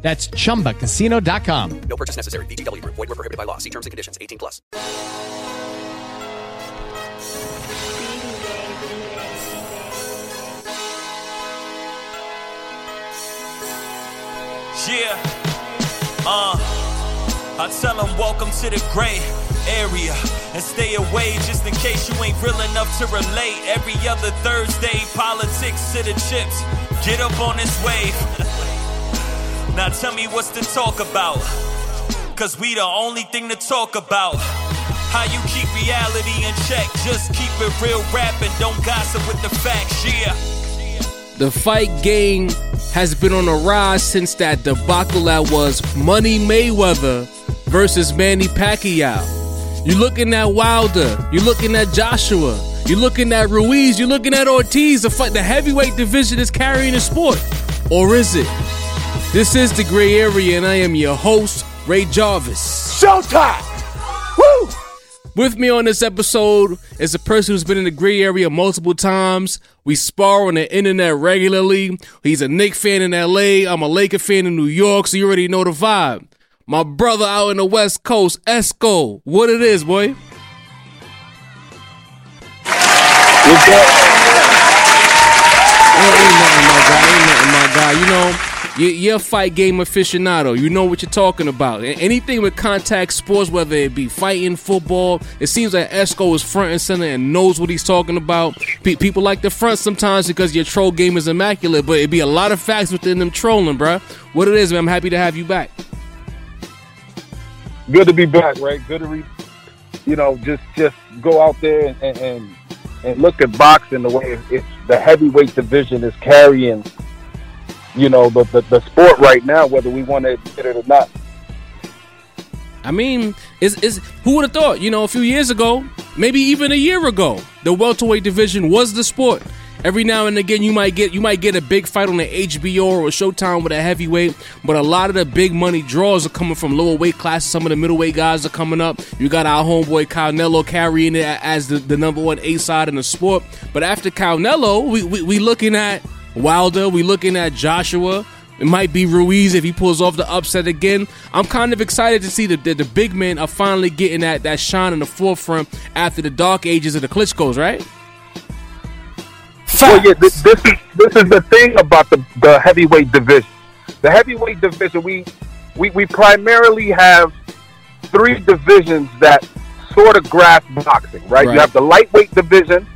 That's chumbacasino.com. No purchase necessary. VGW Group. Void were prohibited by law. See terms and conditions. 18 plus. Yeah. Uh. I tell them welcome to the gray area and stay away just in case you ain't real enough to relate. Every other Thursday, politics to the chips. Get up on this wave. now tell me what's to talk about. Cause we the only thing to talk about. How you keep reality in check. Just keep it real rap and don't gossip with the facts. Yeah. The fight game has been on a rise since that debacle that was Money Mayweather versus Manny Pacquiao. You're looking at Wilder, you're looking at Joshua, you're looking at Ruiz, you're looking at Ortiz. The fight, the heavyweight division is carrying the sport, or is it? This is the gray area, and I am your host, Ray Jarvis. Showtime! Woo! With me on this episode is a person who's been in the gray area multiple times. We spar on the internet regularly. He's a Nick fan in LA. I'm a Laker fan in New York, so you already know the vibe. My brother out in the West Coast, Esco. What it is, boy? What's Ain't, ain't nothing, my guy. Ain't nothing, my guy. You know, you- you're a fight game aficionado. You know what you're talking about. Anything with contact sports, whether it be fighting, football, it seems like Esco is front and center and knows what he's talking about. Pe- people like the front sometimes because your troll game is immaculate, but it'd be a lot of facts within them trolling, bruh. What it is, man, I'm happy to have you back. Good to be back, right? Good to re, you know, just just go out there and, and, and, and look at boxing the way it's the heavyweight division is carrying, you know, the, the, the sport right now, whether we want to admit it or not. I mean, is is who would have thought? You know, a few years ago, maybe even a year ago, the welterweight division was the sport. Every now and again, you might get you might get a big fight on the HBO or Showtime with a heavyweight, but a lot of the big money draws are coming from lower weight classes. Some of the middleweight guys are coming up. You got our homeboy Canelo carrying it as the, the number one A side in the sport. But after Canelo, we, we we looking at Wilder, we looking at Joshua. It might be Ruiz if he pulls off the upset again. I'm kind of excited to see that the, the big men are finally getting that, that shine in the forefront after the dark ages of the Klitschko's, right? Well, yeah, this, this is this is the thing about the, the heavyweight division. The heavyweight division, we, we we primarily have three divisions that sort of grasp boxing, right? Right. You have the lightweight division,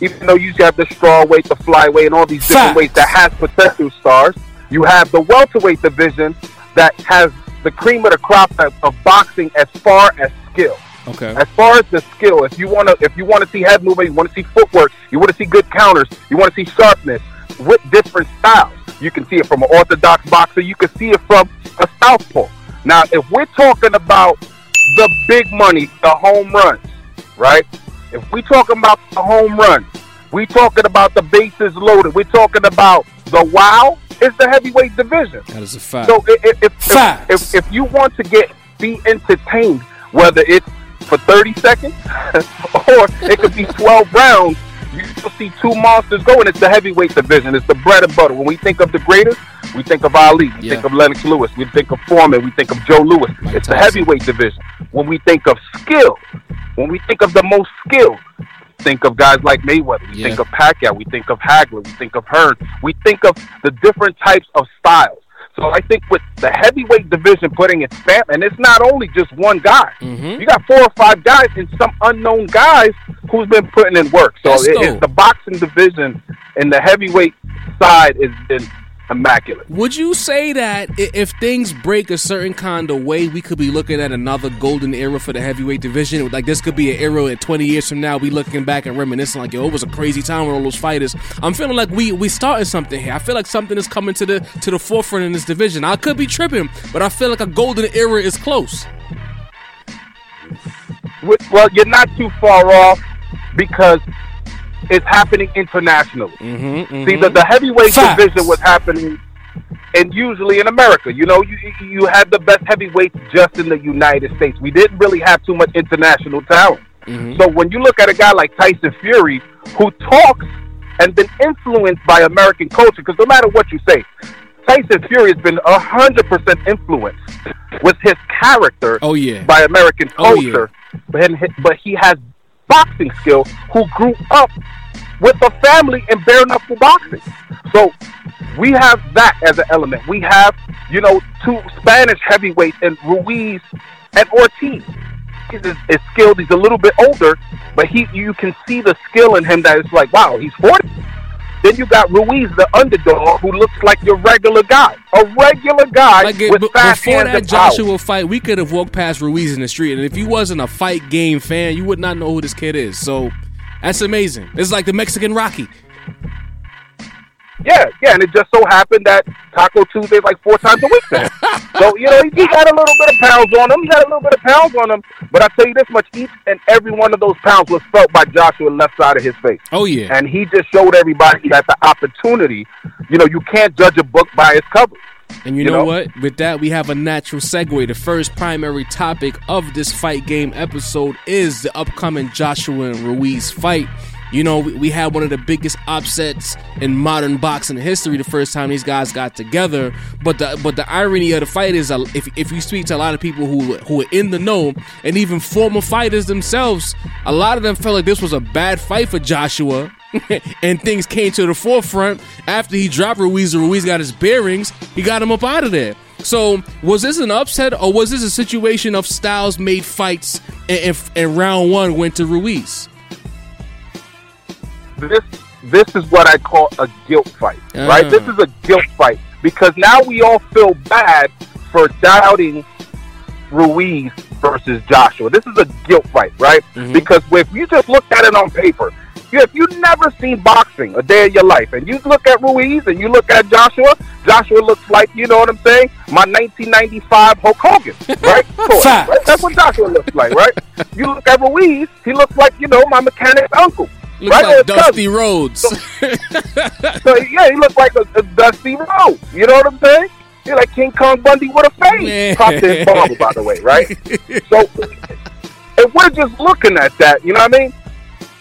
even though you have the straw weight, the flyweight, and all these different Facts. weights that has potential stars. You have the welterweight division that has the cream of the crop of, of boxing as far as skill. Okay. As far as the skill, if you want to, if you want to see head movement, you want to see footwork, you want to see good counters, you want to see sharpness with different styles. You can see it from an orthodox boxer. You can see it from a southpaw. Now, if we're talking about the big money, the home runs, right? If we talking about the home run, we talking about the bases loaded. We're talking about the wow. It's the heavyweight division. That is a fact. So if if, if, if if you want to get be entertained, whether it's for 30 seconds or it could be 12 rounds, you will see two monsters go, and it's the heavyweight division. It's the bread and butter. When we think of the greatest, we think of Ali. We Yeah. think of Lennox Lewis. We think of Foreman. We think of Joe Louis. Mike it's the Tyson. heavyweight division. When we think of skill, when we think of the most skilled, think of guys like Mayweather. We Yeah. think of Pacquiao. We think of Hagler. We think of Hearn. We think of the different types of styles. So I think with the heavyweight division putting its stamp, and it's not only just one guy. Mhm. You got four or five guys and some unknown guys who's been putting in work. So it, it's the boxing division and the heavyweight side has been immaculate. Would you say that if things break a certain kind of way, we could be looking at another golden era for the heavyweight division? Like this could be an era at 20 years from now, we looking back and reminiscing like, yo, it was a crazy time with all those fighters. I'm feeling like we we starting something here. I feel like something is coming to the to the forefront in this division. I could be tripping, but I feel like a golden era is close. Well, you're not too far off because it's happening internationally. Mm-hmm, See, the, the heavyweight Facts. division was happening, and usually in America, you know, you you had the best heavyweights just in the United States. We didn't really have too much international talent. Mm-hmm. So when you look at a guy like Tyson Fury, who talks and been influenced by American culture, because no matter what you say, Tyson Fury has been hundred percent influenced with his character Oh, yeah. by American culture. Oh, yeah. but but he has boxing skill. Who grew up with a family and bare knuckle boxing. So we have that as an element. We have, you know, two Spanish heavyweights and Ruiz and Ortiz. He's is, is skilled. He's a little bit older, but he you can see the skill in him that it's like, wow, he's forty. Then you got Ruiz, the underdog, who looks like your regular guy, a regular guy Like it, with b- fast before that. Joshua fight, we could have walked past Ruiz in the street, and if you wasn't a fight game fan, you would not know who this kid is. So that's amazing. It's like the Mexican Rocky. Yeah, yeah, and it just so happened that Taco Tuesday's like four times a week then. so, you know, he, he got a little bit of pounds on him. He got a little bit of pounds on him. But I tell you this much, each and every one of those pounds was felt by Joshua left side of his face. Oh yeah, And he just showed everybody that the opportunity, you know, you can't judge a book by its cover. and you, you know, know? what? With that, we have a natural segue. The first primary topic of this fight game episode is the upcoming Joshua and Ruiz fight. You know, we, we had one of the biggest upsets in modern boxing history the first time these guys got together. But the but the irony of the fight is, uh, if if you speak to a lot of people who who are in the know and even former fighters themselves, a lot of them felt like this was a bad fight for Joshua. and things came to the forefront after he dropped Ruiz. Ruiz got his bearings. He got him up out of there. So, was this an upset, or was this a situation of styles made fights, and, and, and round one went to Ruiz? This this is what I call a guilt fight, right? This is a guilt fight because now we all feel bad for doubting Ruiz versus Joshua. This is a guilt fight, right? Mm-hmm. Because if you just looked at it on paper, if you've never seen boxing a day of your life, and you look at Ruiz and you look at Joshua, Joshua looks like you know what I'm saying, my 1995 Hulk Hogan, right? Facts. right? That's what Joshua looks like, right? you look at Ruiz, he looks like you know my mechanic's uncle. Right? Like Dusty cousin. Rhodes. So yeah, he looked like a, a dusty road. You know what I'm saying? He's like King Kong Bundy with a face. Popped his barber, by the way, right? so if we're just looking at that, you know what I mean?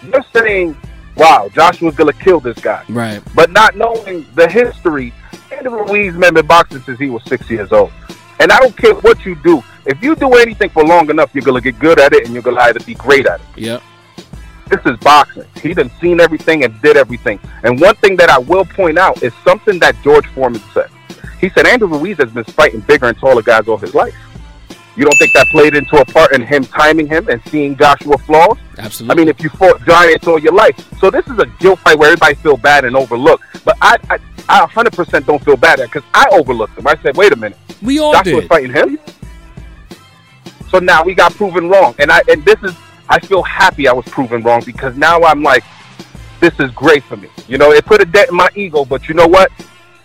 You're saying, "Wow, Joshua's gonna kill this guy," right. but not knowing the history. Andy Ruiz has been in boxing since he was six years old, and I don't care what you do. If you do anything for long enough, you're gonna get good at it, and you're gonna either be great at it Yep. This is boxing. He done seen everything and did everything. And one thing that I will point out is something that George Foreman said. He said Andrew Ruiz has been fighting bigger and taller guys all his life. You don't think that played into a part in him timing him and seeing Joshua flaws? Absolutely. I mean, if you fought giants all your life, so this is a guilt fight where everybody feel bad and overlooked. But I, I, I 100% don't feel bad at because I overlooked him. I said, wait a minute, we all Joshua's did. fighting him. So now we got proven wrong, and I and this is I feel happy I was proven wrong because now I'm like, this is great for me. You know, it put a dent in my ego, but you know what?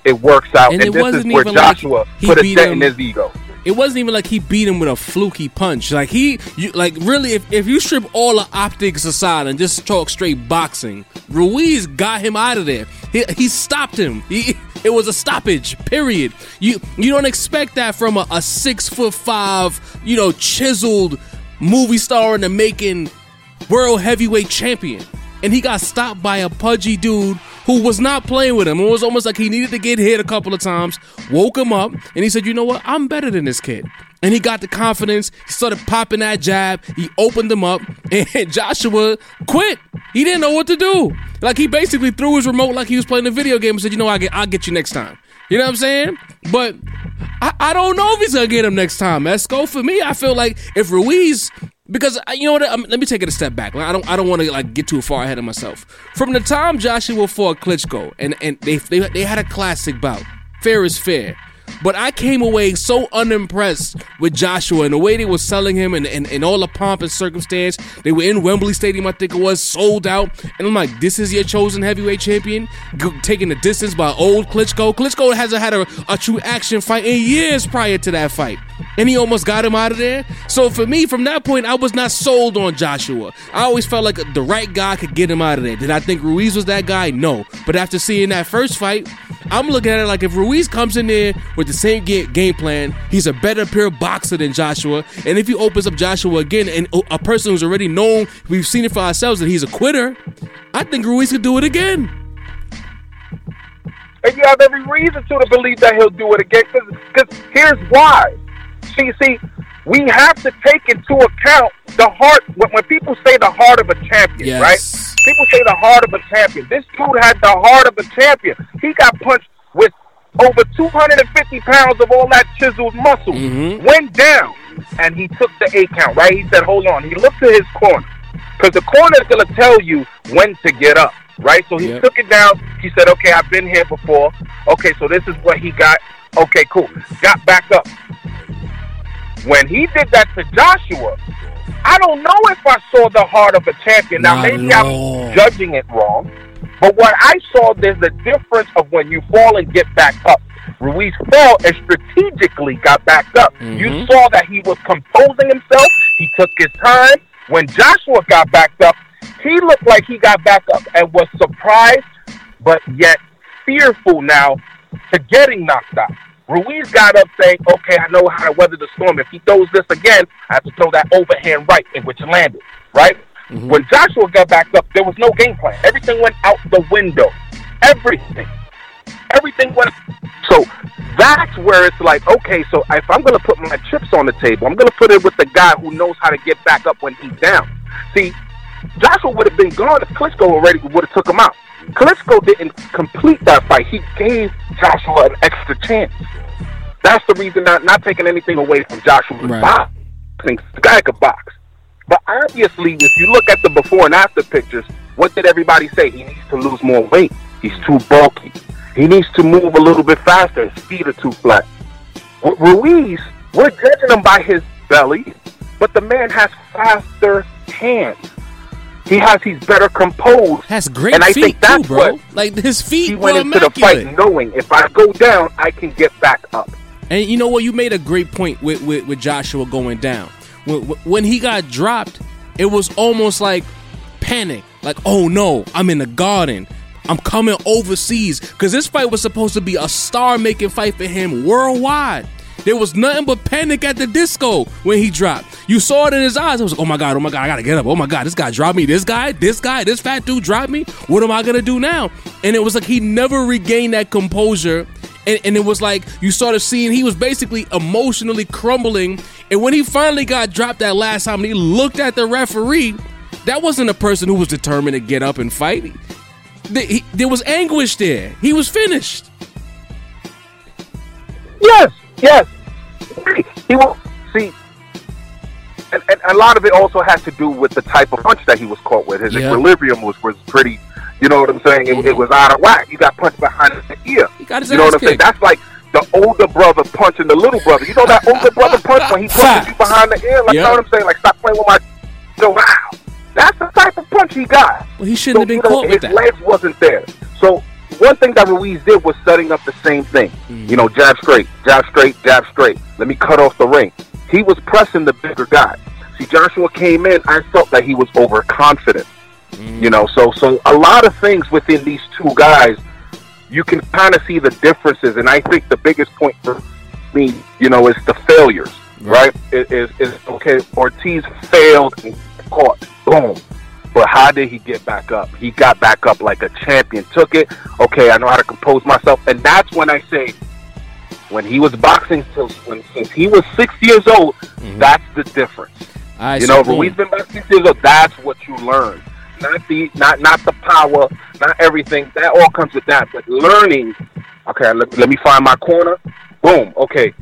It works out, And and, it this is wasn't where even like Joshua he put a beat dent him- in his ego. It wasn't even like he beat him with a fluky punch. Like he, you, like really, if, if you strip all the optics aside and just talk straight boxing, Ruiz got him out of there. He, he stopped him. He, it was a stoppage. Period. You you don't expect that from a, a six foot five, you know, chiseled movie star in the making world heavyweight champion. And he got stopped by a pudgy dude who was not playing with him. It was almost like he needed to get hit a couple of times, woke him up, and he said, You know what? I'm better than this kid. And he got the confidence. He started popping that jab. He opened him up, and Joshua quit. He didn't know what to do. Like he basically threw his remote like he was playing a video game and said, You know, I'll get, I'll get you next time. You know what I'm saying? But I, I don't know if he's gonna get him next time. Esco, for me, I feel like if Ruiz, because uh, you know what? Um, let me take it a step back. I don't, I don't want to like get too far ahead of myself. From the time Joshua fought Klitschko, and and they they, they had a classic bout, fair is fair. But I came away so unimpressed with Joshua and the way they were selling him and, and, and all the pomp and circumstance. They were in Wembley Stadium, I think it was, sold out. And I'm like, this is your chosen heavyweight champion? G- taking the distance by old Klitschko. Klitschko hasn't had a, a true action fight in years prior to that fight. And he almost got him out of there. So for me, from that point, I was not sold on Joshua. I always felt like the right guy could get him out of there. Did I think Ruiz was that guy? No. But after seeing that first fight, I'm looking at it like if Ruiz comes in there with the same ga- game plan, he's a better pure boxer than Joshua. And if he opens up Joshua again, and a person who's already known, we've seen it for ourselves that he's a quitter, I think Ruiz could do it again. And you have every reason to to believe that he'll do it again. Because here's why. See, see, we have to take into account the heart. When, when people say the heart of a champion, Yes. right? People say the heart of a champion. This dude had the heart of a champion. He got punched with over 250 pounds of all that chiseled muscle. Mhm. Went down, and he took the eight count. Right? He said, "Hold on." He looked to his corner because the corner is going to tell you when to get up. Right? So he Yep. took it down. He said, "Okay, I've been here before. Okay, so this is what he got. Okay, cool. Got back up." When he did that to Joshua, I don't know if I saw the heart of a champion. Now, Not maybe I'm judging it wrong, but what I saw, there's a difference of when you fall and get back up. Ruiz fell and strategically got back up. You Mhm. saw that he was composing himself. He took his time. When Joshua got back up, he looked like he got back up and was surprised, but yet fearful now to getting knocked out. Ruiz got up saying, okay, I know how to weather the storm. If he throws this again, I have to throw that overhand right, in which landed, right? Mm-hmm. When Joshua got back up, there was no game plan. Everything went out the window. Everything. Everything went. So that's where it's like, okay, so if I'm going to put my chips on the table, I'm going to put it with the guy who knows how to get back up when he's down. See, Joshua would have been gone if Klitschko already would have took him out. Klitschko didn't complete that fight. He gave Joshua an extra chance. That's the reason not not taking anything away from Joshua's Right. boxing. The guy could box. But obviously, if you look at the before and after pictures, what did everybody say? He needs to lose more weight. He's too bulky. He needs to move a little bit faster. His feet are too flat. With Ruiz, we're judging him by his belly, but the man has faster hands. He has he's better composed. Has great and I feet think that's too, bro. Like his feet he went into the fight knowing if I go down, I can get back up. And you know what? You made a great point with, with, with Joshua going down. When, when he got dropped, it was almost like panic. Like, oh no, I'm in the garden. I'm coming overseas. Because this fight was supposed to be a star making fight for him worldwide. There was nothing but panic at the disco when he dropped. You saw it in his eyes. It was like, oh my God, oh my God, I gotta get up. Oh my God, this guy dropped me. This guy, this guy, this fat dude dropped me. What am I gonna do now? And it was like he never regained that composure and, and it was like you started seeing he was basically emotionally crumbling. And when he finally got dropped that last time, he looked at the referee. That wasn't a person who was determined to get up and fight. He- he- there was anguish there. He was finished. Yes, yes. He will see, and, and a lot of it also has to do with the type of punch that he was caught with. His Yeah. equilibrium was, was pretty. You know what I'm saying? It, it mm-hmm. was out of whack. He got punched behind the ear. He got his you know what I'm saying? That's like the older brother punching the little brother. You know that older brother punch when he punches you behind the ear? Like, you know what I'm saying? Like, stop playing with my. So, wow. That's the type of punch he got. Well, he shouldn't have been you know, caught with his that. legs wasn't there. So one thing that Ruiz did was setting up the same thing. Mm-hmm. You know, jab straight, jab straight, jab straight. Let me cut off the ring. He was pressing the bigger guy. See, Joshua came in. I felt that he was overconfident. Mm-hmm. You know, so so a lot of things within these two guys, you can kind of see the differences. And I think the biggest point for me, you know, is the failures. Right? It Is is okay? Ortiz failed and caught. Boom. But how did he get back up? He got back up like a champion. Took it. Okay, I know how to compose myself, and that's when I say, when he was boxing since when since he was six years old, mm-hmm. that's the difference. Right, You know. Ruiz been back six years old. That's what you learn. Not the not not the power, not everything. That all comes with that. But learning. Okay, let, let me find my corner. Boom. Okay,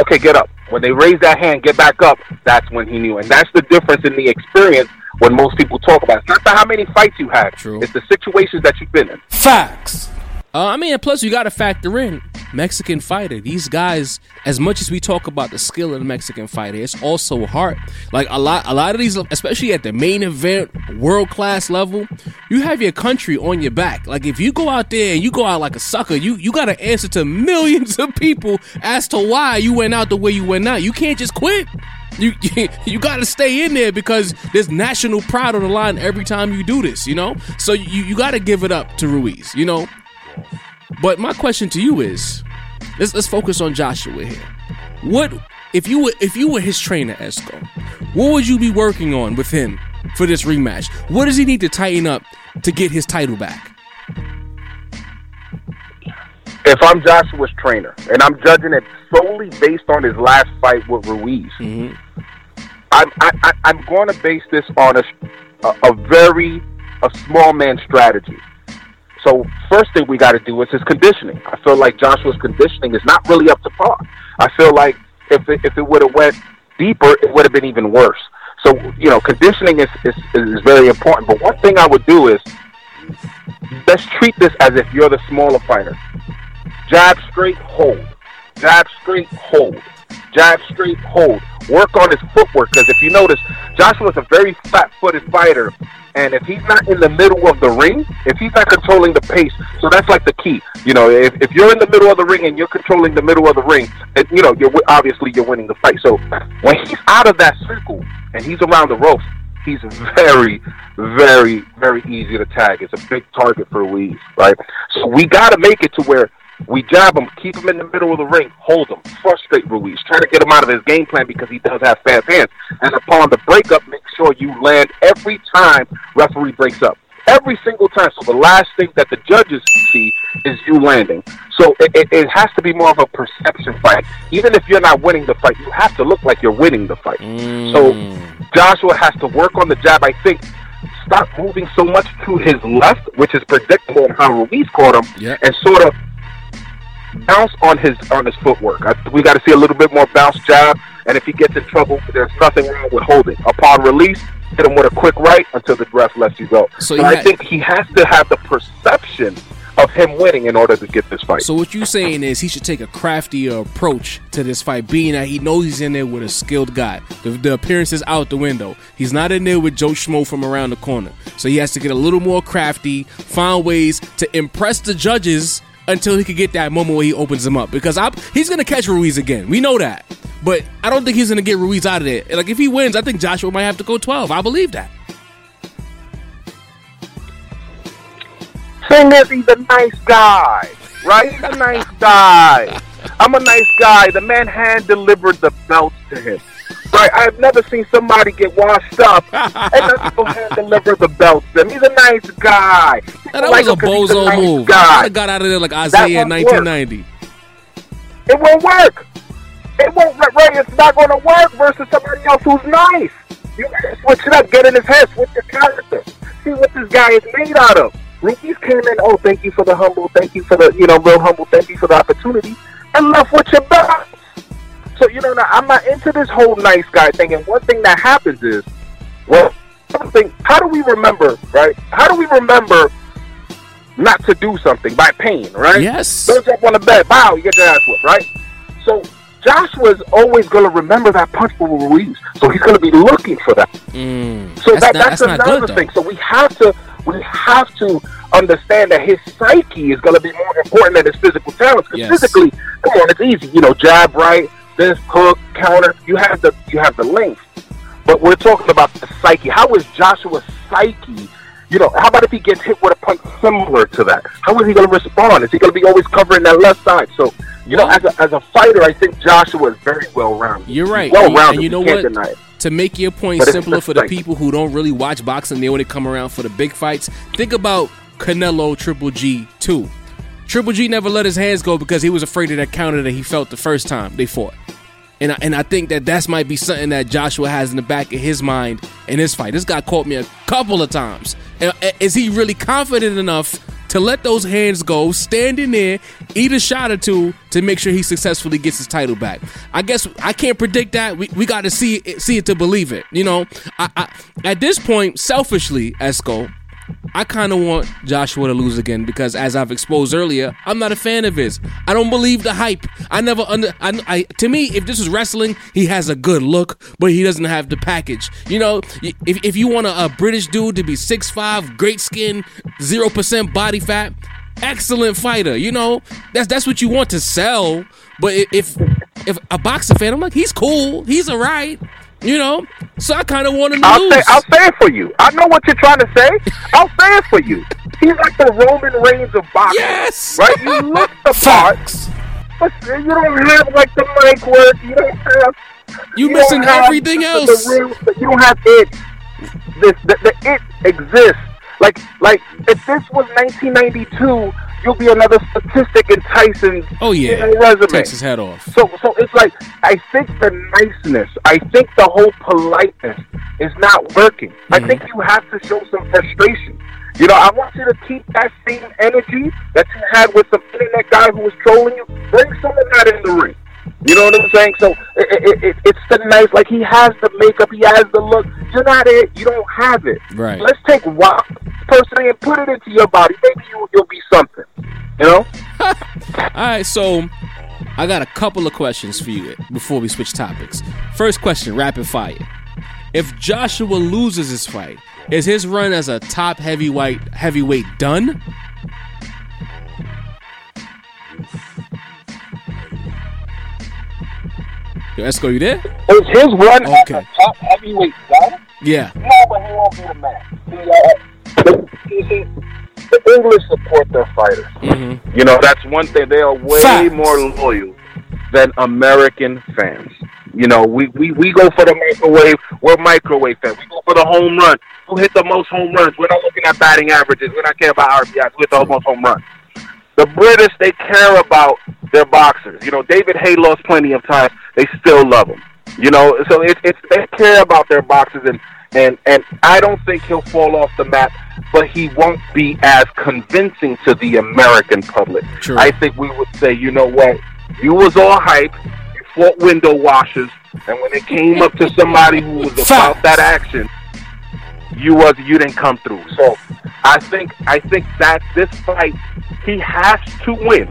okay, get up. When they raise that hand, get back up. That's when he knew, and that's the difference in the experience. When most people talk about, it's not the how many fights you had. True. It's the situations that you've been in. Facts. Uh, I mean, plus you got to factor in Mexican fighter. These guys, as much as we talk about the skill of the Mexican fighter, it's also heart. Like a lot, a lot of these, especially at the main event, world class level, you have your country on your back. Like if you go out there and you go out like a sucker, you you got to answer to millions of people as to why you went out the way you went out. You can't just quit. You you, got to stay in there because there's national pride on the line every time you do this. You know, so you you got to give it up to Ruiz. You know, but my question to you is, let's let's focus on Joshua here. What if you were if you were his trainer, Esco? What would you be working on with him for this rematch? What does he need to tighten up to get his title back? If I'm Joshua's trainer and I'm judging it solely based on his last fight with Ruiz, mm-hmm. I'm I, I, I'm going to base this on a, a, a very a small man strategy. So first thing we got to do is his conditioning. I feel like Joshua's conditioning is not really up to par. I feel like if it, if it would have went deeper, it would have been even worse. So you know, conditioning is, is is very important. But one thing I would do is let's treat this as if you're the smaller fighter. Jab straight, hold. Jab straight, hold. Jab straight, hold. Work on his footwork because if you notice, Joshua's a very flat-footed fighter and if he's not in the middle of the ring, if he's not controlling the pace, so that's like the key. You know, if, if you're in the middle of the ring and you're controlling the middle of the ring, and, you know, you're obviously you're winning the fight. So when he's out of that circle and he's around the ropes, he's very, very, very easy to tag. It's a big target for Ruiz, right? So we got to make it to where we jab him, keep him in the middle of the ring, hold him, frustrate Ruiz, try to get him out of his game plan because he does have fast hands. And upon the breakup, make sure you land every time referee breaks up. Every single time. So the last thing that the judges see is you landing. So it, it, it has to be more of a perception fight. Even if you're not winning the fight, you have to look like you're winning the fight. Mm. So Joshua has to work on the jab. I think stop moving so much to his left, which is predictable in how Ruiz caught him, yep. and sort of bounce on his on his footwork. I, we got to see a little bit more bounce jab, and if he gets in trouble, there's nothing wrong with holding. Upon release, hit him with a quick right until the ref lets you go. So, so I had, think he has to have the perception of him winning in order to get this fight. So what you're saying is he should take a craftier approach to this fight, being that he knows he's in there with a skilled guy. The, the appearance is out the window. He's not in there with Joe Schmo from around the corner. So he has to get a little more crafty, find ways to impress the judges until he could get that moment where he opens him up. Because I, he's to catch Ruiz again. We know that. But I don't think he's to get Ruiz out of there. Like, if he wins, I think Joshua might have to go 12. I believe that. Thing is, he's a nice guy, right? He's a nice guy. I'm a nice guy. The man hand delivered the belt to him. Right, I've never seen somebody get washed up and then go hand deliver the belt to him. He's a nice guy. that like was a bozo a nice move. Guy. I got out of there like Isaiah in 1990. Work. It won't work. It won't. Right, it's not going to work versus somebody else who's nice. You gotta switch it up. Get in his head. Switch your character. See what this guy is made out of. Ruiz came in. Oh, thank you for the humble. Thank you for the you know real humble. Thank you for the opportunity. And left with your belt. So you know, I'm not into this whole nice guy thing. And one thing that happens is, well, something. How do we remember, right? How do we remember not to do something by pain, right? Yes. Don't jump on the bed. Bow, you get your ass whooped, right? So Joshua's always going to remember that punch for Ruiz. So he's going to be looking for that. Mm, so that's that, not, that's, that's another good, thing. So we have to we have to understand that his psyche is going to be more important than his physical talents. Because yes. physically, come on, it's easy. You know, jab right, this hook, counter. You have the you have the length, but we're talking about the psyche. How is Joshua's psyche? You know, how about if he gets hit with a punch similar to that? How is he going to respond? Is he going to be always covering that left side? So, you know, as a, as a fighter, I think Joshua is very well rounded. You're right. Well rounded. And you know what? To make your point simpler for the people who don't really watch boxing, they only come around for the big fights. Think about Canelo Triple G two. Triple G never let his hands go because he was afraid of that counter that he felt the first time they fought. And I, and I think that that might be something that Joshua has in the back of his mind in this fight. This guy caught me a couple of times. Uh, uh, is he really confident enough to let those hands go, stand in there, eat a shot or two to make sure he successfully gets his title back? I guess I can't predict that. We, we got to see it, see it to believe it. You know, I, I, at this point, selfishly, Esco, I kind of want Joshua to lose again because, as I've exposed earlier, I'm not a fan of his. I don't believe the hype. I never under. I, I to me, if this was wrestling, he has a good look, but he doesn't have the package. You know, if if you want a, a British dude to be six five, great skin, zero percent body fat, excellent fighter. You know, that's that's what you want to sell. But if if a boxing fan, I'm like, he's cool, he's alright. You know, so I kind of want him to I'll lose. say I'll say it for you. I know what you're trying to say. I'll say it for you. He's like the Roman Reigns of boxing. Yes! Right? You look the part, but you don't have like the mic work. You don't have. You don't missing everything the- else. The real, you don't have it. This the, the it exists. Like like if this was 1992, you'll be another statistic in Tyson's Oh yeah, resume. takes his head off. So, so it's like I think the niceness, I think the whole politeness is not working. I Mm-hmm. think you have to show some frustration. You know, I want you to keep that same energy that you had with some internet guy who was trolling you. Bring some of that in the ring. You know what I'm saying? So it, it, it, it's the nice, like he has the makeup, he has the look. You're not it. You don't have it. Right. Let's take one person and put it into your body. Maybe you, you'll be something. You know? All right, so I got a couple of questions for you before we switch topics. First question, rapid fire. If Joshua loses his fight, is his run as a top heavyweight heavyweight done? Yo, Esco, you there? Is his run as Okay. a top heavyweight done? Yeah. No, but he won't be the man. See, uh, see, the English support their fighters. Mm-hmm. You know, that's one thing. They are way Facts. more loyal than American fans. You know, we, we, we go for the microwave. We're microwave fans. We go for the home run. Who hit the most home runs? We're not looking at batting averages. We're not caring about RBIs. We hit the most home runs. The British, they care about their boxers. You know, David Haye lost plenty of times. They still love him. You know, so it's it's they care about their boxers, and and and I don't think he'll fall off the map, but he won't be as convincing to the American public. True. I think we would say, you know what, you was all hype, you fought window washers, and when it came up to somebody who was about that action, you was you didn't come through. So I think I think that this fight he has to win.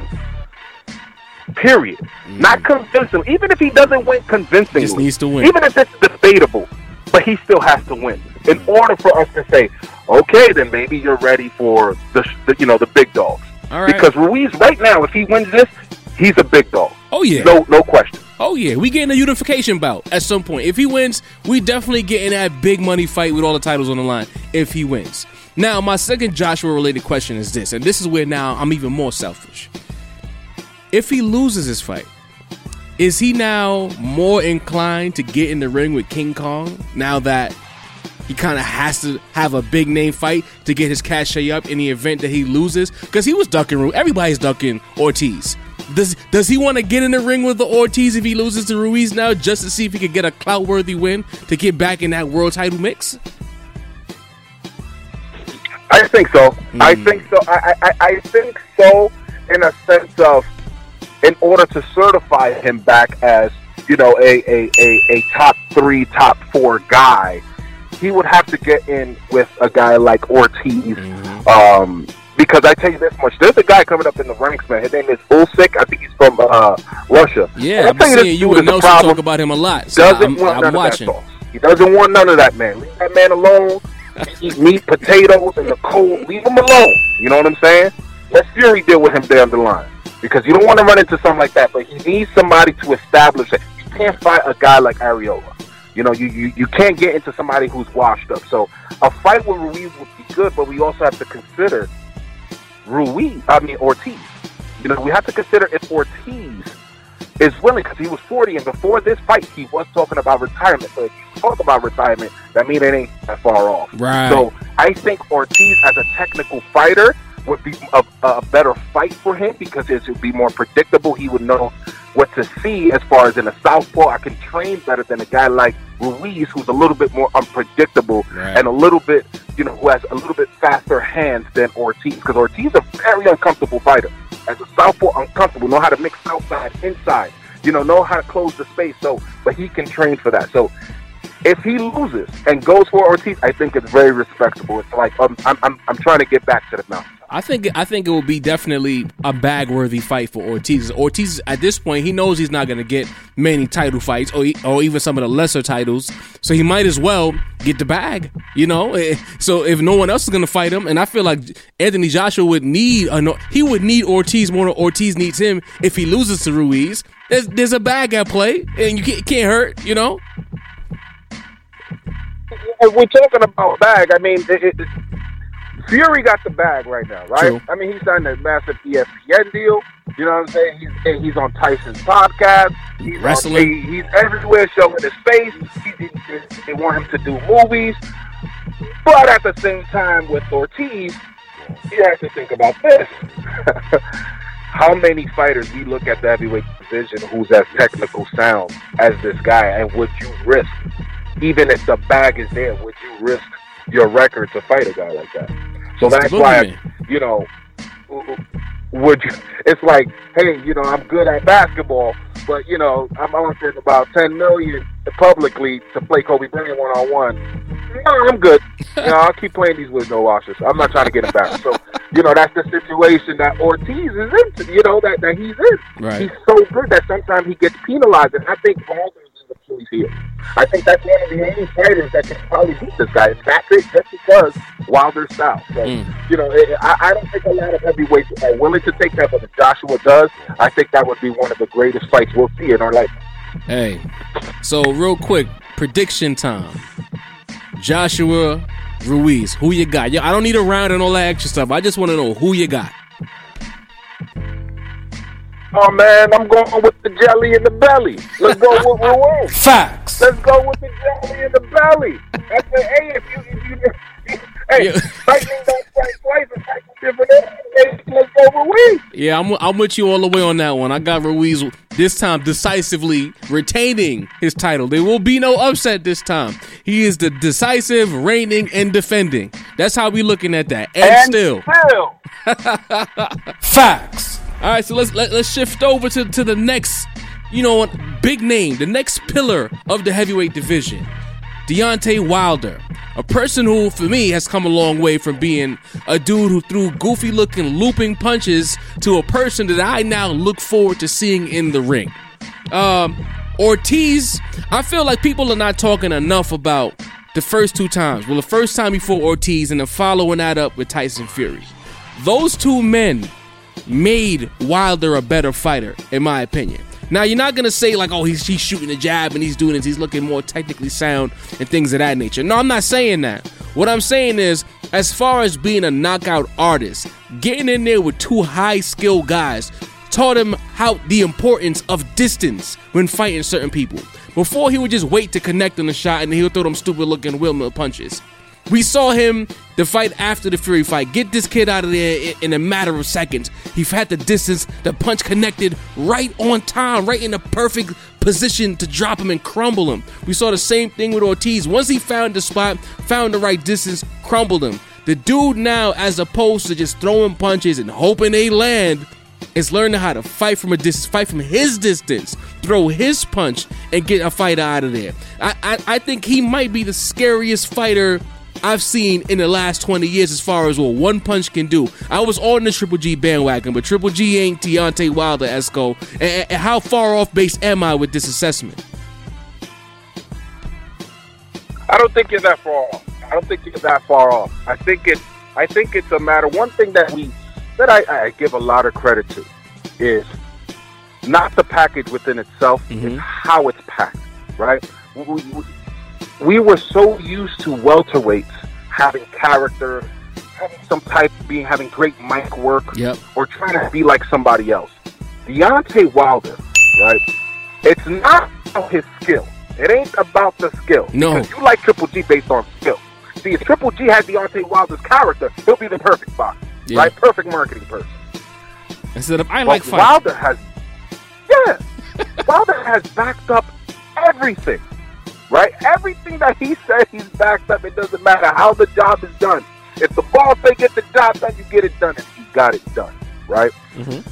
Period. Mm-hmm. Not convincing. Even if he doesn't win convincingly, Just needs to win. Even if it's debatable, but he still has to win in mm-hmm. order for us to say, okay, then maybe you're ready for the, the you know the big dogs. Right. Because Ruiz right now, if he wins this, he's a big dog. Oh yeah. No, no question. Oh yeah, we getting a unification bout at some point. If he wins, we definitely getting that big money fight with all the titles on the line. If he wins. Now, my second Joshua related question is this, and this is where now I'm even more selfish. If he loses his fight, is he now more inclined to get in the ring with King Kong now that he kind of has to have a big name fight to get his cachet up in the event that he loses? Because he was ducking, everybody's ducking Ortiz. Does does he want to get in the ring with the Ortiz if he loses to Ruiz now, just to see if he could get a clout worthy win to get back in that world title mix? I think so. I Hmm. think so. I, I, I think so in a sense of, in order to certify him back as you know a a, a, a top three, top four guy, he would have to get in with a guy like Ortiz. Mm-hmm. Um, because I tell you this much, there's a guy coming up in the ranks, man. His name is Usyk. I think he's from uh, Russia. Yeah, I've I been you seeing you and Nelson talk about him a lot. So doesn't I'm, want I'm none watching. of that sauce. He doesn't want none of that, man. Leave that man alone. Eat meat, potatoes, and the cold. Leave him alone. You know what I'm saying? Let Fury deal with him down the line because you don't want to run into something like that. But he needs somebody to establish it. You can't fight a guy like Arreola. You know, you, you, you can't get into somebody who's washed up. So a fight with Ruiz would be good, but we also have to consider Ruiz. I mean Ortiz. You know, we have to consider if Ortiz is willing because he was 40 and before this fight he was talking about retirement. So if you talk about retirement, that means it ain't that far off. Right. So I think Ortiz as a technical fighter would be a, a better fight for him because it would be more predictable. He would know what to see as far as in a southpaw. I can train better than a guy like Ruiz, who's a little bit more unpredictable Right. and a little bit, you know, who has a little bit faster hands than Ortiz. Because Ortiz is a very uncomfortable fighter. As a southpaw, uncomfortable, know how to mix outside, inside. You know, know how to close the space. So, but he can train for that. So, If he loses and goes for Ortiz, I think it's very respectable. It's like um, I'm, I'm, I'm trying to get back to the mountain. I think I think it will be definitely a bag worthy fight for Ortiz. Ortiz at this point he knows he's not going to get many title fights or or even some of the lesser titles, so he might as well get the bag. You know, Eh, so if no one else is going to fight him, and I feel like Anthony Joshua would need a he would need Ortiz more than Ortiz needs him if he loses to Ruiz. There's, there's a bag at play, and you can't, can't hurt. You know, If we're talking about bag, I mean, it, it, Fury got the bag right now, right? True. I mean, he signed a massive ESPN deal. You know what I'm saying? He's he's on Tyson's podcast. He's on- Wrestling. he- he's everywhere showing his face. He, he, they want him to do movies, but at the same time, with Ortiz, you have to think about this. How many fighters we look at the heavyweight division who's as technical sound as this guy, and would you risk, even if the bag is there, would you risk your record to fight a guy like that? So It's that's why, you know, would you? It's like, hey, you know, I'm good at basketball, but you know, I'm offering about ten million publicly to play Kobe Bryant one on one. No, I'm good. You know, I'll keep playing these with no washers. I'm not trying to get embarrassed. So, you know, that's the situation that Ortiz is into. You know that that he's in. Right. He's so good that sometimes he gets penalized, and I think Wilder's is Achilles heel. I think that's one of the only fighters that can probably beat this guy. It's great just because Wilder's style. So, Mm. you know, it, I, I don't think a lot of heavyweights are willing to take that, but if Joshua does, I think that would be one of the greatest fights we'll see in our life. Hey, so real quick, prediction time. Joshua Ruiz, who you got? Yeah, I don't need a round and all that extra stuff. I just want to know who you got. Oh man, I'm going with the jelly in the belly. Let's go with Ruiz. Facts. Let's go with the jelly in the belly. That's the hey, if you, if you, hey, Yeah. lightning don't strike twice, and strike different areas. Let's go Ruiz. Yeah, I'm, I'm with you all the way on that one. I got Ruiz this time decisively retaining his title. There will be no upset this time. He is the decisive, reigning, and defending. That's how we looking at that. And, And still, still. Facts. All right, so let's let, let's shift over to, to the next, you know, big name, the next pillar of the heavyweight division, Deontay Wilder, a person who, for me, has come a long way from being a dude who threw goofy-looking looping punches to a person that I now look forward to seeing in the ring. Um, Ortiz, I feel like people are not talking enough about the first two times. Well, the first time before Ortiz and then following that up with Tyson Fury. Those two men made Wilder a better fighter, in my opinion. Now you're not gonna say like, oh, he's he's shooting a jab and he's doing this, he's looking more technically sound and things of that nature. No, I'm not saying that. What I'm saying is, as far as being a knockout artist, getting in there with two high skilled guys taught him how the importance of distance when fighting certain people. Before he would just wait to connect on the shot and he would throw them stupid looking windmill punches. We saw him the fight after the Fury fight get this kid out of there in a matter of seconds. He had the distance, the punch connected right on time, right in the perfect position to drop him and crumble him. We saw the same thing with Ortiz. Once he found the spot, found the right distance, crumbled him. The dude now, as opposed to just throwing punches and hoping they land, is learning how to fight from a distance, fight from his distance, throw his punch, and get a fighter out of there. I, I, I think he might be the scariest fighter I've seen in the last 20 years as far as what one punch can do. I was on the Triple G bandwagon, but Triple G ain't Deontay Wilder, Esco. And, and how far off base am I with this assessment? I don't think you're that far off. I don't think you're that far off. I think it's I think it's a matter. One thing that we that I, I give a lot of credit to is not the package within itself, mm-hmm. it's how it's packed. Right? We, we, we were so used to welterweights having character, having some type, of being having great mic work, Yep. or trying to be like somebody else. Deontay Wilder, right? It's not about his skill. It ain't about the skill. No. Because you like Triple G based on skill. See, if Triple G had Deontay Wilder's character, he'll be the perfect boxer, Yeah. right? Perfect marketing person. Instead of I But like fighting. Wilder has, yeah, Wilder has backed up everything, right? Everything that he said he's backed up. It doesn't matter how the job is done. If the boss say get the job done, you get it done, and he got it done, right? Mhm.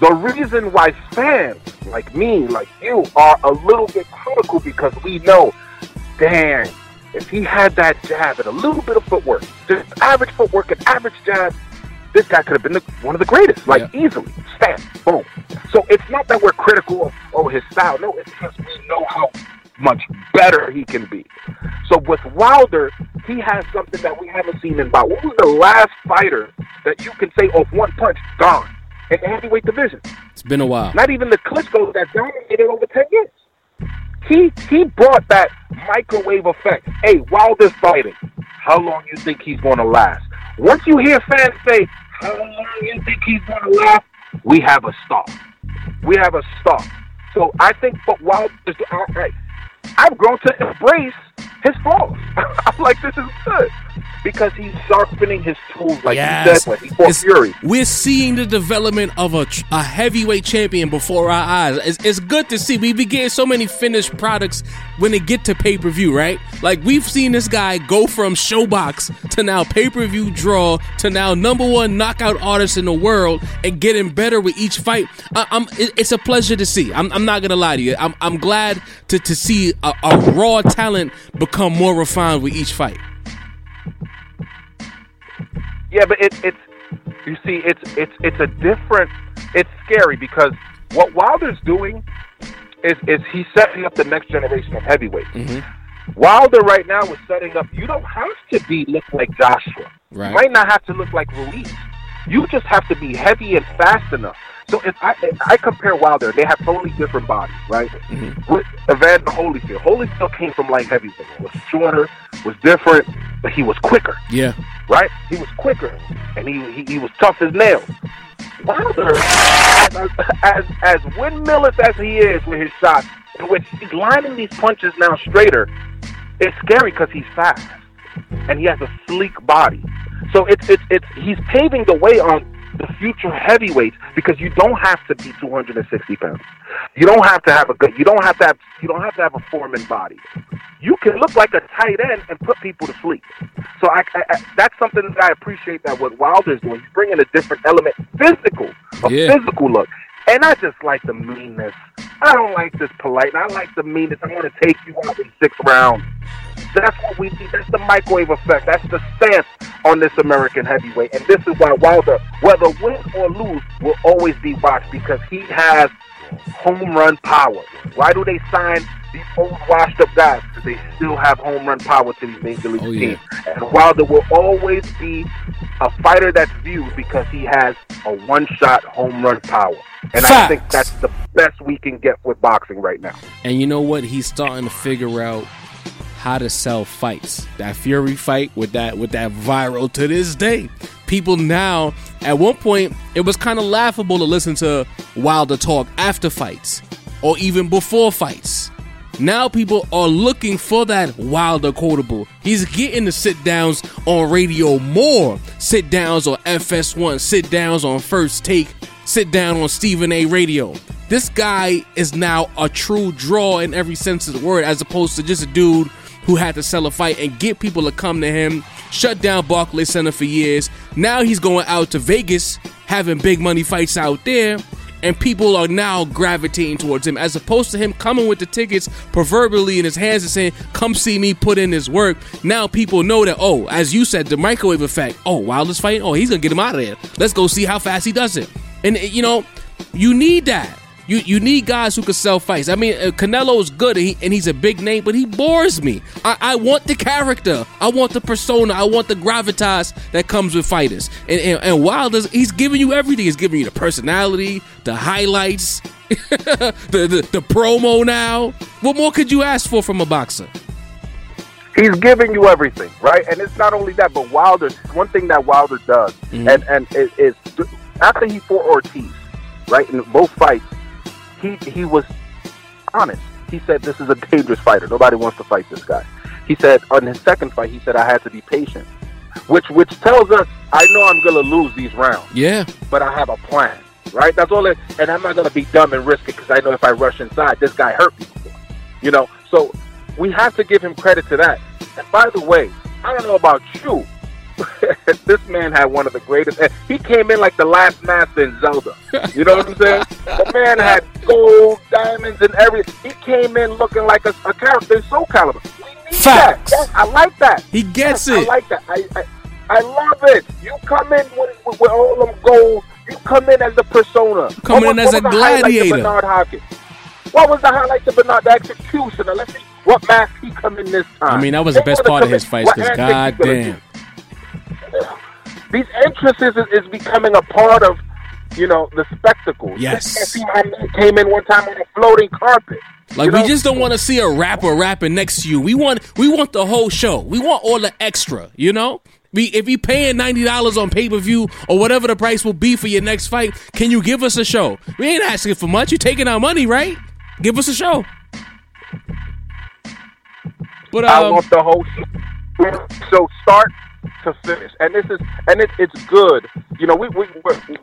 The reason why fans like me, like you, are a little bit critical because we know dang, if he had that jab and a little bit of footwork, just average footwork and average jab, this guy could have been the, one of the greatest, like Yeah. easily. Stamp, boom. So it's not that we're critical of oh his style. No, it's because we know how much better he can be. So with Wilder, he has something that we haven't seen in about. What was the last fighter that you can say, oh, one punch, gone in the heavyweight division? It's been a while. Not even the Klitschko that dominated over ten years. He he brought that microwave effect. Hey, Wilder's fighting. How long you think he's going to last? Once you hear fans say, "How long you think he's going to last?" We have a star. We have a star. So I think, but Wilder's. I, I, I've grown to embrace his flaws. I'm like, this is good because he's sharpening his tools, like Yes. you said when he fought It's- Fury. We're seeing the development of a, a heavyweight champion before our eyes. It's, it's good to see. We be getting so many finished products when they get to pay per view, right? Like we've seen this guy go from ShoBox to now pay per view draw to now number one knockout artist in the world and getting better with each fight. I, I'm, it- it's a pleasure to see. I'm, I'm not gonna lie to you. I'm, I'm glad to, to see a, a raw talent become more refined with each fight. Yeah, but it, it's you see, it's it's it's a different. It's scary because what Wilder's doing is is he's setting up the next generation of heavyweights. Mm-hmm. Wilder right now is setting up. You don't have to be look like Joshua. Right. You might not have to look like Ruiz. You just have to be heavy and fast enough. So if I if I compare Wilder, they have totally different bodies, right? Mm-hmm. With Evander Holyfield, Holyfield came from light heavyweight, was shorter, was different, but he was quicker Yeah. right? He was quicker, and he he, he was tough as nails. Wilder, as, as as windmillless as he is with his shots, in which he's lining these punches now straighter, it's scary because he's fast and he has a sleek body. So it's it's it's he's paving the way on the future heavyweights because you don't have to be 260 pounds. You don't have to have a good. You don't have to have. You don't have to have a Foreman body. You can look like a tight end and put people to sleep. So I, I, I that's something that I appreciate that what Wilder's doing. He's bringing a different element, physical, a Yeah. physical look. And I just like the meanness. I don't like this polite. I like the meanness. I want to take you out in six rounds. That's what we need. That's the microwave effect. That's the stance on this American heavyweight. And this is why Wilder, whether win or lose, will always be watched because he has home run power. Why do they sign these old washed up guys? Because they still have home run power to these major league Oh, yeah. teams. And Wilder will always be a fighter that's viewed because he has a one shot home run power. And I think that's the best we can get with boxing right now. And you know what? He's starting to figure out how to sell fights. That Fury fight with that with that viral to this day. People now, at one point, it was kind of laughable to listen to Wilder talk after fights or even before fights. Now people are looking for that Wilder quotable. He's getting the sit downs on radio more. Sit downs on FS1, sit downs on First Take, sit down on Stephen A. Radio. This guy is now a true draw in every sense of the word, as opposed to just a dude who had to sell a fight and get people to come to him. Shut down Barclays Center for years. Now he's going out to Vegas, having big money fights out there, and people are now gravitating towards him as opposed to him coming with the tickets proverbially in his hands and saying come see me put in his work. Now people know that oh as you said the microwave effect. Oh wilder's fighting? Oh he's gonna get him out of there. Let's go see how fast he does it. And you know you need that you you need guys who can sell fights. I mean, uh, Canelo is good and, he, and he's a big name, but he bores me. I, I want the character, I want the persona, I want the gravitas that comes with fighters. And and, and Wilder's he's giving you everything. He's giving you the personality, the highlights, the, the the promo. Now, what more could you ask for from a boxer? He's giving you everything, right? And it's not only that, but Wilder. One thing that Wilder does, and and is, is after he fought Ortiz, right in both fights, he he was honest. He said, "This is a dangerous fighter. Nobody wants to fight this guy." He said on his second fight, he said, "I had to be patient," which which tells us, "I know I'm gonna lose these rounds, Yeah, but I have a plan." Right? That's all. It, and I'm not gonna be dumb and risk it because I know if I rush inside, this guy hurt me before. You know, so we have to give him credit to that. And by the way, I don't know about you. this man had one of the greatest. He came in like the last master in Zelda. You know what I'm saying? The man had gold, diamonds, and everything. He came in looking like a, a character in Soul Calibur. Facts. Yes, I like that. He gets Yes, I it. like that. I, I I love it. You come in with, with, with all them goals. You come in as a persona. Come in as a was the highlight to gladiator. Bernard Hopkins. What was the highlight to Bernard? The executioner. Let's see what mask he come in this time. I mean, that was the best part of his what because goddamn. These entrances is, is becoming a part of, you know, the spectacle. Yes. You see my man came in one time on a floating carpet. Like You we just don't want to see a rapper rapping next to you. We want we want the whole show. We want all the extra. You know. We, if you paying ninety dollars on pay per view or whatever the price will be for your next fight, can you give us a show? We ain't asking for much. You taking our money, right? Give us a show. But I um, want the whole show. So start to finish, and this is and it, it's good. You know, we we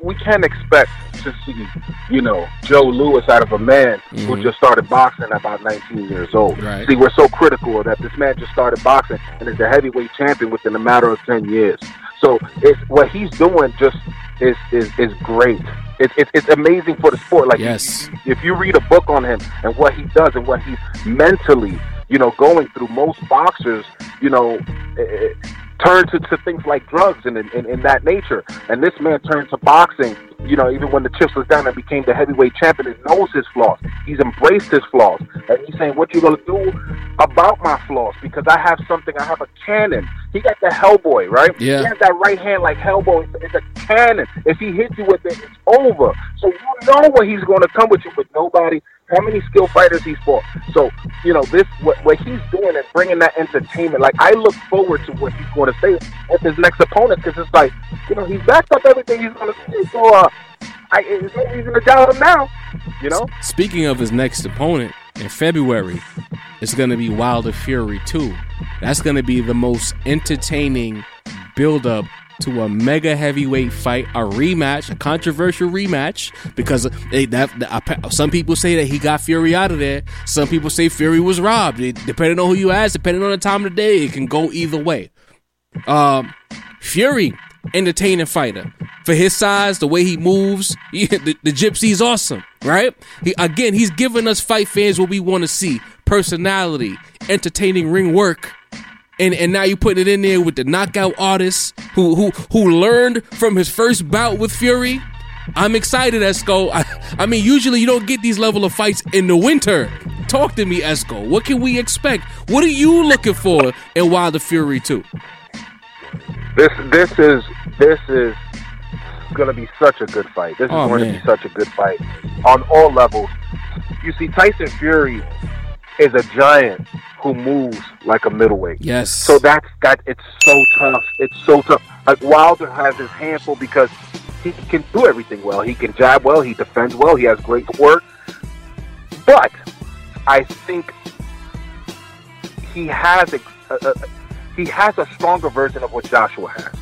we- can't expect to see you know Joe Louis out of a man who just started boxing at about 19 years old. Right. See, we're so critical of that this man just started boxing and is a heavyweight champion within a matter of 10 years. So it's what he's doing just is is is great. It's it's it's amazing for the sport. Like Yes. if you read a book on him and what he does and what he's mentally, you know, going through, most boxers, you know, eh, eh, turn to, to things like drugs and in, that nature. And this man turned to boxing, you know, even when the chips was down and became the heavyweight champion, and knows his flaws. He's embraced his flaws. And he's saying, what you going to do about my flaws? Because I have something, I have a cannon. He got the Hellboy, right? Yeah. He has that right hand like Hellboy. It's, it's a cannon. If he hits you with it, it's over. So you know what he's going to come with you with nobody. How many skill fighters he's fought? So you know this what what he's doing and bringing that entertainment. Like I look forward to what he's going to say with his next opponent because it's like you know he's backed up everything he's going to say. So uh, I there's no reason to doubt him now. You know. Speaking of his next opponent in February, it's going to be Wilder Fury 2. That's going to be the most entertaining build up to a mega heavyweight fight, a rematch, a controversial rematch because they, that, some people say that he got Fury out of there. Some people say Fury was robbed. It- depending on who you ask, depending on the time of the day, it can go either way. Um, Fury, entertaining fighter for his size, the way he moves. he- the, the gypsy's awesome, right? He again, he's giving us fight fans what we want to see: personality, entertaining ring work. And, and now you putting it in there with the knockout artist who who who learned from his first bout with Fury. I'm excited, Esco. I, I mean, usually you don't get these level of fights in the winter. Talk to me, Esco. What can we expect? What are you looking for in Wilder Fury 2? This this is this is going to be such a good fight. This is Oh, going man. to be such a good fight on all levels. You see, Tyson Fury is a giant who moves like a middleweight. Yes. So that's that. It's so tough. It's so tough. Like Wilder has his handful because he can do everything well. He can jab well. He defends well. He has great work. But I think he has a, a, a he has a stronger version of what Joshua has.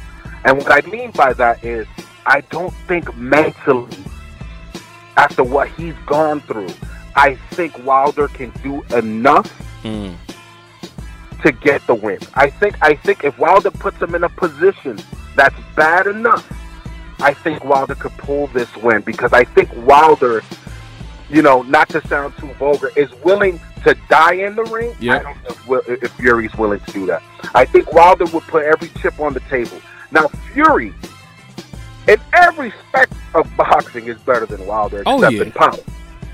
And what I mean by that is I don't think mentally after what he's gone through, I think Wilder can do enough Mm. To get the win. I think I think if Wilder puts him in a position that's bad enough, I think Wilder could pull this win because I think Wilder, you know, not to sound too vulgar, is willing to die in the ring. Yeah. I don't know if, if Fury's willing to do that. I think Wilder would put every chip on the table. Now Fury, in every respect of boxing, is better than Wilder, Oh, except yeah. in power,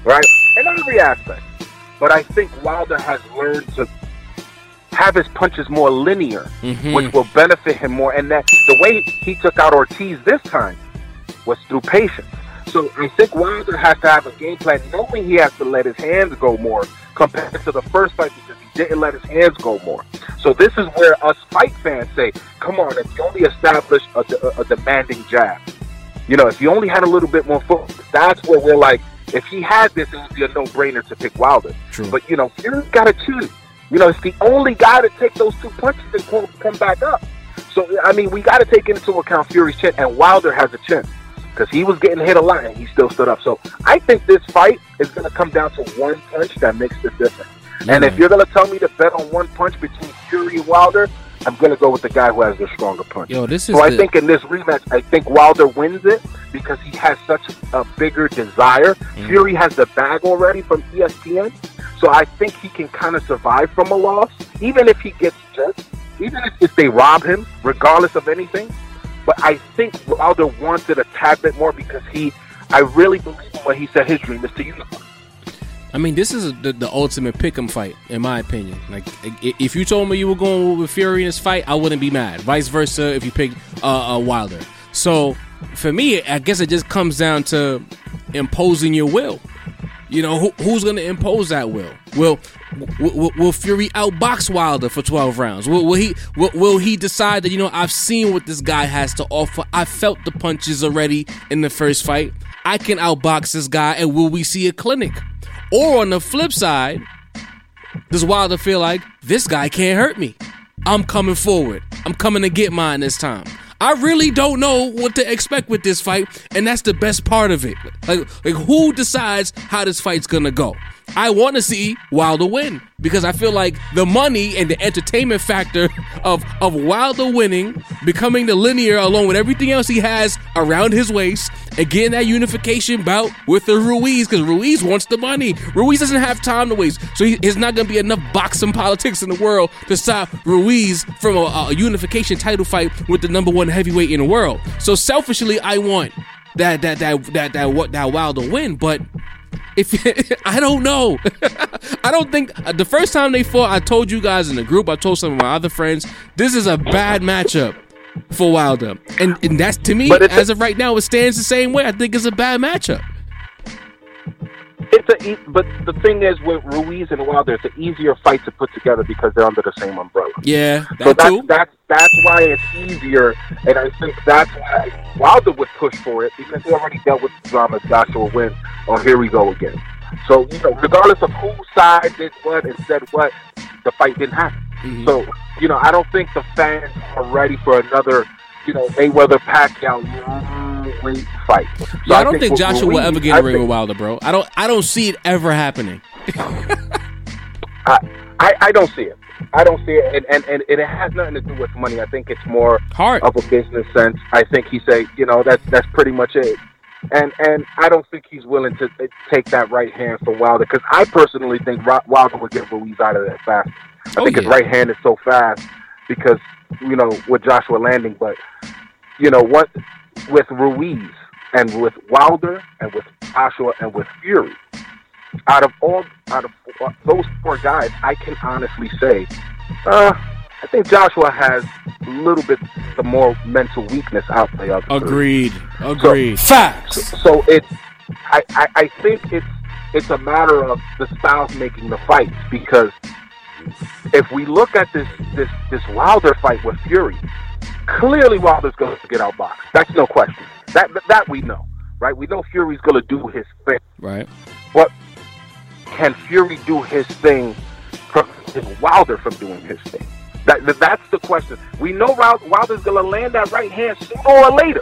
right? In every aspect. But I think Wilder has learned to have his punches more linear, Mhm. which will benefit him more. And that the way he took out Ortiz this time was through patience. So I think Wilder has to have a game plan, knowing he has to let his hands go more compared to the first fight because he didn't let his hands go more. So this is where us fight fans say, "Come on, if you only establish a, a, a demanding jab, you know, if you only had a little bit more foot, that's where we're like, if he had this, it would be a no-brainer to pick Wilder. True. But you know, Fury's got to choose. You know, it's the only guy to take those two punches and come, come back up. So I mean, we got to take into account Fury's chin, and Wilder has a chin because he was getting hit a lot and he still stood up. So I think this fight is going to come down to one punch that makes the difference. And if mm. you're going to tell me to bet on one punch between Fury and Wilder, I'm going to go with the guy who has the stronger punch. Yo, this is So I think in this rematch, I think Wilder wins it because he has such a bigger desire. Mm. Fury has the bag already from ESPN, So I think he can kind of survive from a loss, even if he gets jerked, even if, if they rob him, regardless of anything. But I think Wilder wants it a tad bit more because he, I really believe what he said his dream is to unify. I mean, this is the, the ultimate pick'em fight, in my opinion. Like, if you told me you were going with Fury in this fight, I wouldn't be mad. Vice versa, if you picked uh, uh, Wilder. So, for me, I guess it just comes down to imposing your will. You know, who, who's going to impose that will? Will, will will- Fury outbox Wilder for twelve rounds? Will, will he will, will he decide that you know I've seen what this guy has to offer? I felt the punches already in the first fight. I can outbox this guy, and will we see a clinic? Or on the flip side, does Wilder feel like this guy can't hurt me? I'm coming forward. I'm coming to get mine this time. I really don't know what to expect with this fight, and that's the best part of it. Like, like who decides how this fight's gonna go? I want to see Wilder win because I feel like the money and the entertainment factor of of Wilder winning, becoming the linear along with everything else he has around his waist, and getting that unification bout with the Ruiz because Ruiz wants the money. Ruiz doesn't have time to waste, so he, there's not going to be enough boxing politics in the world to stop Ruiz from a, a unification title fight with the number one heavyweight in the world. So selfishly, I want that that that that that what that Wilder win, but. If I don't know, I don't think uh, the first time they fought, I told you guys in the group, I told some of my other friends, this is a bad matchup for Wilder, and and that's to me as of right now, it stands the same way. I think it's a bad matchup. It's a, e- but the thing is with Ruiz and Wilder, it's an easier fight to put together because they're under the same umbrella. Yeah, that so that's too. that's that's why it's easier, and I think that's why Wilder would push for it because he already dealt with the drama. Joshua wins. Oh, here we go again. So you know, regardless of whose side did what and said what, the fight didn't happen. Mhm. So you know, I don't think the fans are ready for another, you know, Mayweather Pacquiao fight. So yeah, I don't think with Joshua will ever get I a ring with Wilder, bro. I don't. I don't see it ever happening. I, I, I don't see it. I don't see it, and, and, and it has nothing to do with money. I think it's more Heart. of a business sense. I think he say, you know, that's that's pretty much it. And and I don't think he's willing to take that right hand from Wilder because I personally think Wilder would get Ruiz out of that fast. I Oh, think his right hand is so fast because you know with Joshua landing, but you know what with Ruiz and with Wilder and with Joshua and with Fury, out of all out of those four guys, I can honestly say, uh, I think Joshua has a little bit the more mental weakness out of the other. three. Agreed. Agreed. Facts. So it's, I, I, I think it's it's a matter of the styles making the fights because if we look at this this this Wilder fight with Fury, clearly Wilder's going to get outboxed. That's no question. That that we know, right? We know Fury's going to do his thing. Right. But can Fury do his thing from is Wilder from doing his thing? That, that- that's the question. We know Wilder's going to land that right hand sooner or later.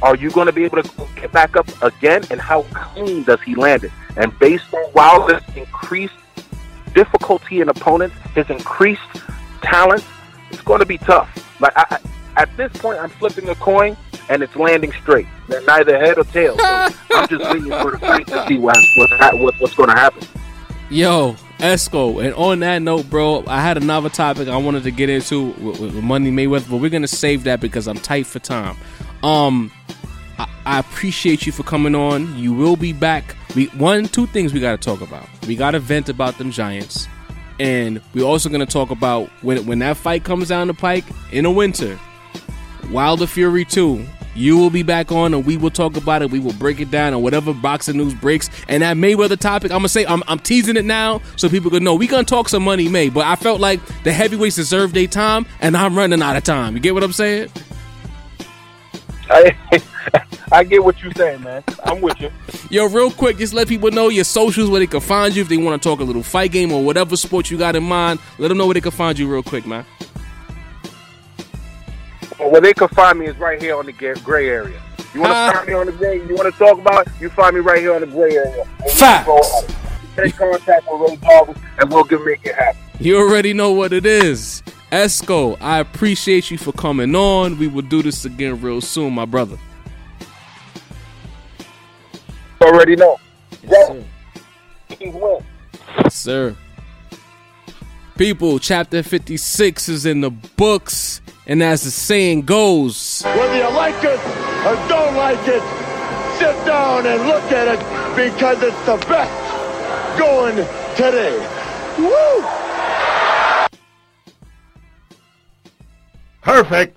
Are you going to be able to get back up again? And how clean does he land it? And based on Wilder's increased difficulty in opponents, his increased talent, it's going to be tough. Like I, I, at this point, I'm flipping a coin and it's landing straight, They're neither head or tail. So I'm just waiting for the fight to see what, what, what what's going to happen. Yo, Esco. And on that note, bro, I had another topic I wanted to get into with, with Money Mayweather, but we're gonna save that because I'm tight for time. Um, I, I appreciate you for coming on. You will be back. We one, two things we got to talk about. We got to vent about them Giants, and we're also gonna talk about when when that fight comes down the pike in the winter. Wilder Fury 2. You will be back on and we will talk about it. We will break it down and whatever boxing news breaks. And that Mayweather topic, I'm gonna say I'm, I'm teasing it now so people can know we're gonna talk some money May. But I felt like the heavyweights deserve their time and I'm running out of time. You get what I'm saying? I, I get what you're saying, man. I'm with you. Yo, real quick, just let people know your socials where they can find you if they want to talk a little fight game or whatever sport you got in mind. Let them know where they can find you real quick, man. Well, where they can find me is right here on the gray area. You want to Ah. find me on the gray? You want to talk about? it? You find me right here on the gray area. Facts. can go at it. Take contact with Ray Jarvis, and we'll get make it happen. You already know what it is. Esco, I appreciate you for coming on. We will do this again real soon, my brother. Already know. Yes, sir. Win. Sir. People, chapter 56 is in the books. And as the saying goes, Whether you like it or don't like it, sit down and look at it because it's the best going today. Woo! Perfect.